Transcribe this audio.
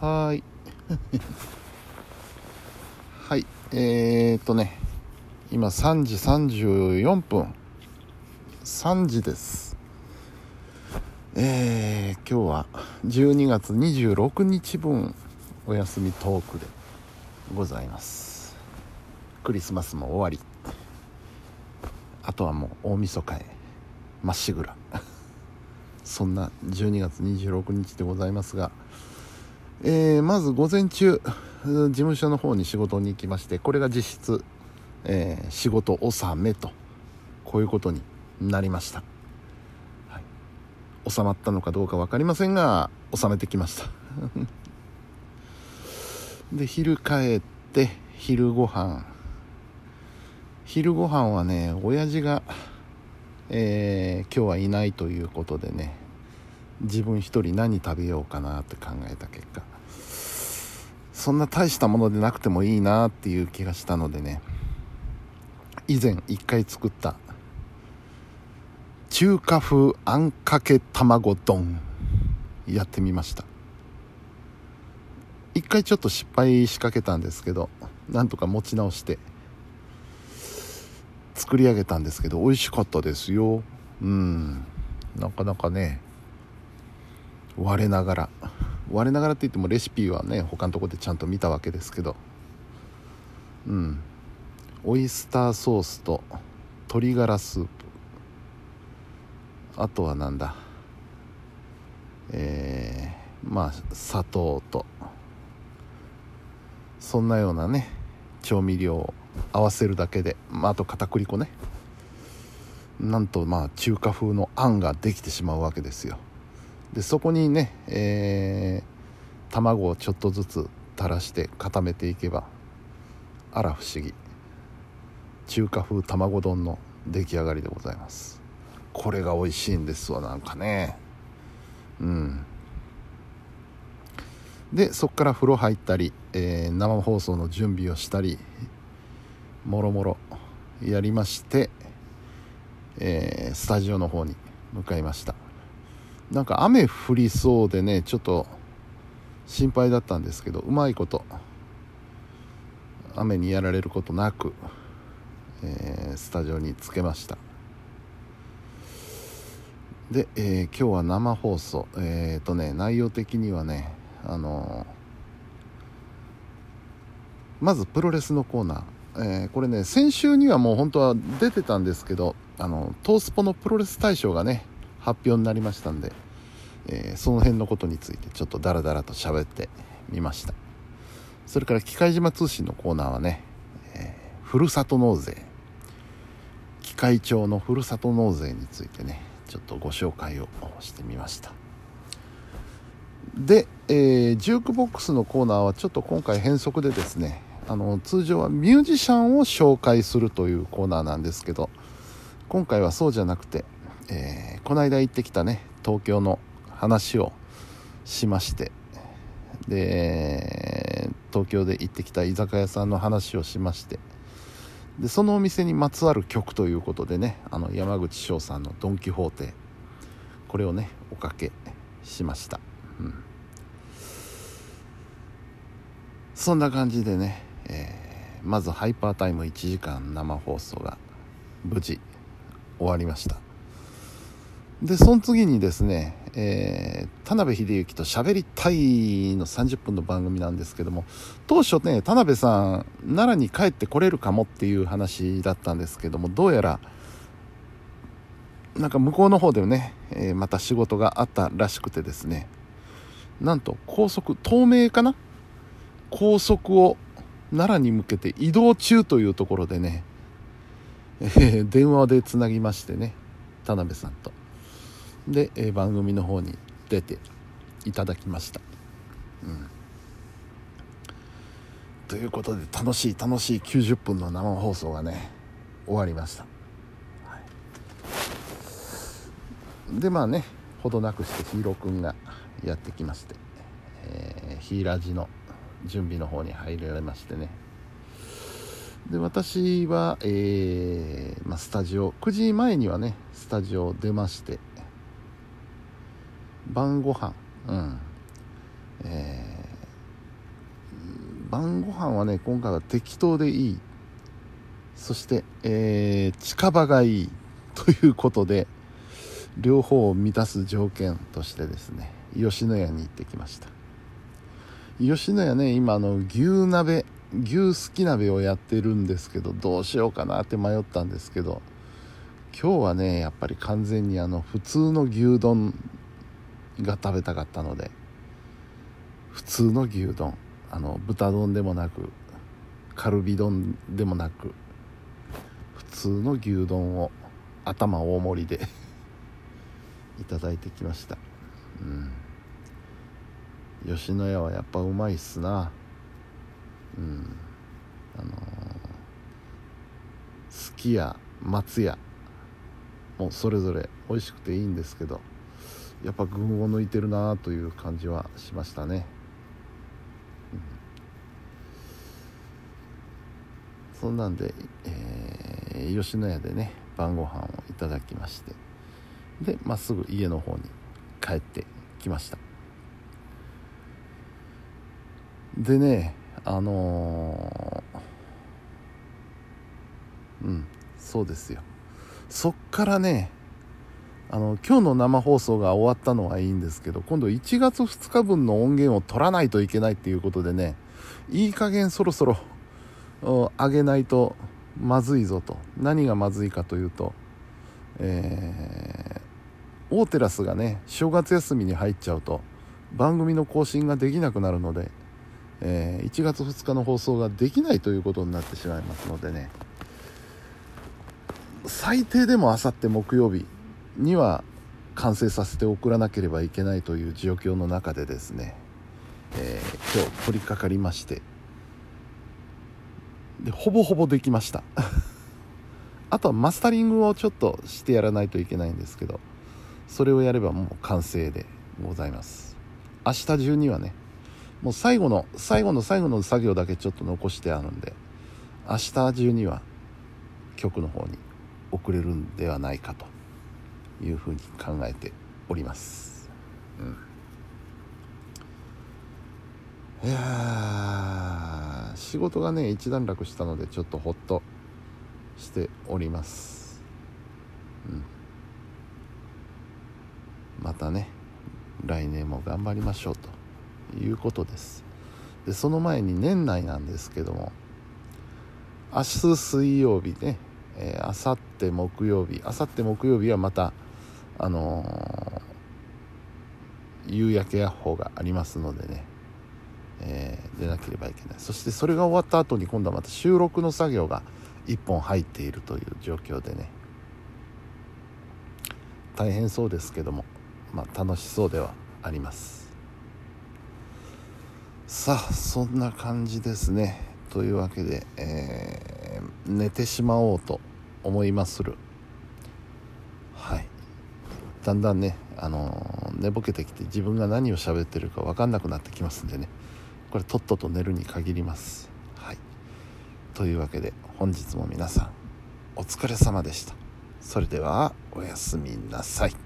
はい。はい。えー、っとね今3時34分。3時です。えー、今日は12月26日分お休みトークでございます。クリスマスも終わり。あとはもう大晦日へ。まっしぐら。そんな12月26日でございますが、えー、まず午前中事務所の方に仕事に行きましてこれが実質、えー、仕事納めとこういうことになりました、はい、収まったのかどうか分かりませんが収めてきました。で昼帰って昼ご飯。昼ご飯はね親父がえー、今日はいないということでね自分一人何食べようかなって考えた結果。そんな大したものでなくてもいいなっていう気がしたのでね。以前一回作った。中華風あんかけ卵丼。やってみました。一回ちょっと失敗しかけたんですけどなんとか持ち直して。作り上げたんですけど美味しかったですよ。うん。なかなかね我ながら。我ながらって言ってもレシピはね他のとこでちゃんと見たわけですけど。うん。オイスターソースと鶏ガラスープ。あとはなんだ？えー、まあ砂糖と。そんなようなね調味料を合わせるだけで、まあ、あと片栗粉ね。なんとまあ中華風のあんができてしまうわけですよ。でそこにね、えー、卵をちょっとずつ垂らして固めていけばあら不思議。中華風卵丼の出来上がりでございます。これが美味しいんですわなんかね。うん。でそこから風呂入ったり、えー、生放送の準備をしたりもろもろやりまして、えー、スタジオの方に向かいました。なんか雨降りそうでねちょっと心配だったんですけどうまいこと雨にやられることなく、えー、スタジオに着けました。で、えー、今日は生放送。えっ、ー、とね内容的にはねあのまずプロレスのコーナー。えー、これね先週にはもう本当は出てたんですけどあのトースポのプロレス大賞がね発表になりましたんで、えー、その辺のことについてちょっとダラダラと喋ってみました。それから機械島通信のコーナーはね、えー、ふるさと納税。機械町のふるさと納税についてねちょっとご紹介をしてみました。で、えー、ジュークボックスのコーナーはちょっと今回変則でですねあの通常はミュージシャンを紹介するというコーナーなんですけど今回はそうじゃなくて、えー、この間行ってきたね東京の話をしましてで東京で行ってきた居酒屋さんの話をしましてでそのお店にまつわる曲ということでねあの山口翔さんの「ドン・キホーテ」これをねおかけしました、うん、そんな感じでねえー、まずハイパータイム1時間生放送が無事終わりました。でその次にですね、えー、田辺秀幸と喋りたいの30分の番組なんですけども当初ね田辺さん奈良に帰ってこれるかもっていう話だったんですけどもどうやらなんか向こうの方でね、えー、また仕事があったらしくてですねなんと高速東名かな？高速を奈良に向けて移動中というところでね、えー、電話でつなぎましてね田辺さんと。で、えー、番組の方に出ていただきました、うん、ということで楽しい楽しい90分の生放送がね終わりました、はい、でまあねほどなくしてヒーロー君がやってきまして、えー、ヒーラジの準備の方に入られましてね。で私は、えーまあ、スタジオ9時前にはねスタジオ出まして晩ご飯。うん。え晩ご飯はね今回は適当でいい。そして、えー、近場がいい。ということで両方を満たす条件としてですね吉野家に行ってきました。吉野家ね今あの牛鍋牛すき鍋をやってるんですけどどうしようかなって迷ったんですけど今日はねやっぱり完全にあの普通の牛丼が食べたかったので普通の牛丼あの豚丼でもなくカルビ丼でもなく普通の牛丼を頭大盛りで いただいてきました。うん。吉野家はやっぱうまいっすな。うん。あのー、すき家松屋もうそれぞれ美味しくていいんですけどやっぱ群を抜いてるなという感じはしましたね、うん、そんなんで、えー、吉野家でね晩ご飯をいただきましてでまっすぐ家の方に帰ってきました。でねあのー、うんそうですよ。そっからねあの今日の生放送が終わったのはいいんですけど今度1月2日分の音源を取らないといけないっていうことでねいい加減そろそろ上げないとまずいぞと。何がまずいかというと、えー、大テラスがね正月休みに入っちゃうと番組の更新ができなくなるので、えー、1月2日の放送ができないということになってしまいますのでね最低でもあさって木曜日には完成させて送らなければいけないという状況の中でですね、えー、今日取り掛かりましてでほぼほぼできました。あとはマスタリングをちょっとしてやらないといけないんですけどそれをやればもう完成でございます。明日中にはねもう最後の最後の最後の作業だけちょっと残してあるんで明日中には局の方に送れるんではないかと。いうふうに考えております、うん、いや仕事がね一段落したのでちょっとホッとしております、うん、またね来年も頑張りましょうということです。でその前に年内なんですけども明日水曜日ね、あさって木曜日あさって木曜日はまたあのー、夕焼けヤッホーがありますのでね、えー、出なければいけない。そしてそれが終わった後に今度はまた収録の作業が1本入っているという状況でね。大変そうですけども、まあ、楽しそうではあります。さあそんな感じですね。というわけで、えー、寝てしまおうと思いまするだんだんね、あの、寝ぼけてきて自分が何を喋ってるか分かんなくなってきますんでね。これとっとと寝るに限ります。はい。というわけで本日も皆さんお疲れ様でした。それではおやすみなさい。